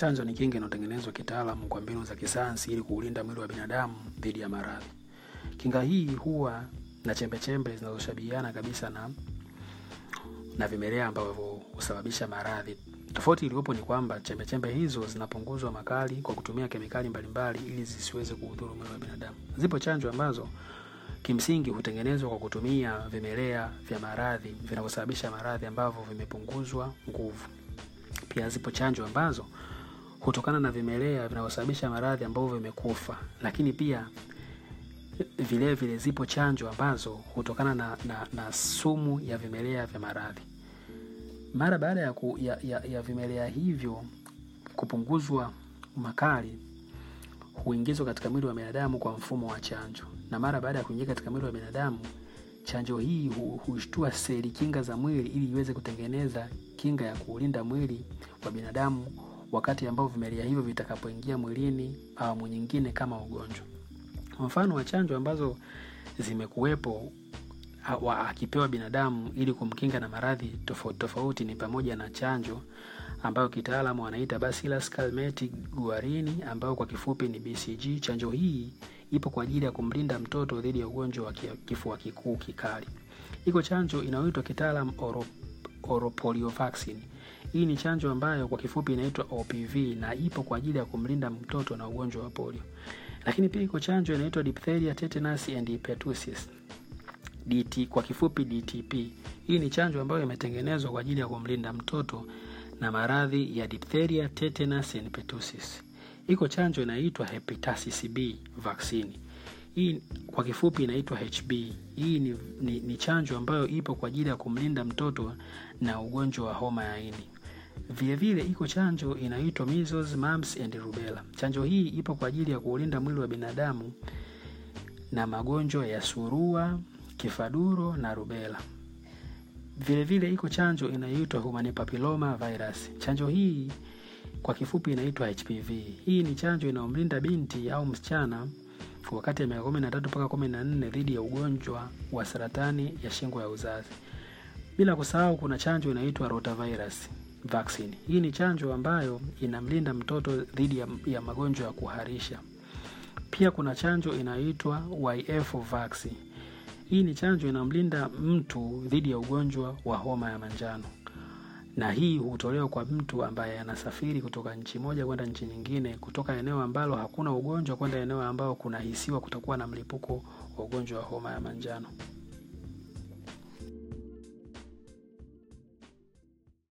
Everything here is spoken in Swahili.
Chanjo ni kinga inayotengenezwa kitaalamu kwa mbinu za kisayansi ili kuulinda mwili wa binadamu dhidi ya maradhi. Kinga hii huwa na chembechembe zinazoshabihiana kabisa na na vimelea ambavyo husababisha maradhi. Tofauti iliyopo ni kwamba chembechembe hizo zinapunguzwa makali kwa kutumia kemikali mbalimbali ili zisiweze kuudhuru mwili wa binadamu. Zipo chanjo ambazo kimsingi hutengenezwa kwa kutumia vimelea vya maradhi vinavyosababisha maradhi ambavyo vimepunguzwa nguvu. Pia zipo chanjo ambazo hutokana na vimelea vinavyosababisha maradhi ambavyo vimekufa, lakini pia vilevile vile zipo chanjo ambazo hutokana na, na, na sumu ya vimelea vya maradhi. Mara baada ya, ya, ya, ya vimelea hivyo kupunguzwa makali huingizwa katika mwili wa binadamu kwa mfumo wa chanjo, na mara baada ya kuingia katika mwili wa binadamu, chanjo hii hu- hushtua seli kinga za mwili ili iweze kutengeneza kinga ya kuulinda mwili wa binadamu wakati ambao vimelea hivyo vitakapoingia mwilini awamu nyingine kama ugonjwa. Mfano wa chanjo ambazo zimekuwepo akipewa binadamu ili kumkinga na maradhi tofauti tofauti ni pamoja na chanjo ambayo kitaalamu wanaita Bacillus calmette guarini ambayo kwa kifupi ni BCG. Chanjo hii ipo kwa ajili ya kumlinda mtoto dhidi ya ugonjwa wa kifua kikuu kikali. Iko chanjo inayoitwa kitaalam oro. Hii ni chanjo ambayo kwa kifupi inaitwa OPV na ipo kwa ajili ya kumlinda mtoto na ugonjwa wa polio. Lakini pia iko chanjo inaitwa diphtheria, tetanus and pertussis. DT kwa kifupi DTP. Hii ni chanjo ambayo imetengenezwa kwa ajili ya kumlinda mtoto na maradhi ya diphtheria, tetanus and pertussis. Iko chanjo inaitwa hepatitis B vaccine. Hii kwa kifupi inaitwa HB. Hii ni, ni, ni chanjo ambayo ipo kwa ajili ya kumlinda mtoto na ugonjwa wa homa ya ini. Vilevile iko chanjo inaitwa measles, mumps and rubella. Chanjo hii ipo kwa ajili ya kuulinda mwili wa binadamu na magonjwa ya surua, kifaduro na rubela. Vilevile iko chanjo inayoitwa human papilloma virus. Chanjo hii kwa kifupi inaitwa HPV. Hii ni chanjo inayomlinda binti au msichana wakati ya miaka kumi na tatu mpaka kumi na nne dhidi ya ugonjwa wa saratani ya shingo ya uzazi. Bila kusahau kuna chanjo inaitwa rotavirus vaccine. Hii ni chanjo ambayo inamlinda mtoto dhidi ya, ya magonjwa ya kuharisha. Pia kuna chanjo inayoitwa YF vaccine. Hii ni chanjo inamlinda mtu dhidi ya ugonjwa wa homa ya manjano, na hii hutolewa kwa mtu ambaye anasafiri kutoka nchi moja kwenda nchi nyingine, kutoka eneo ambalo hakuna ugonjwa kwenda eneo ambalo kunahisiwa kutakuwa na mlipuko wa ugonjwa wa homa ya manjano.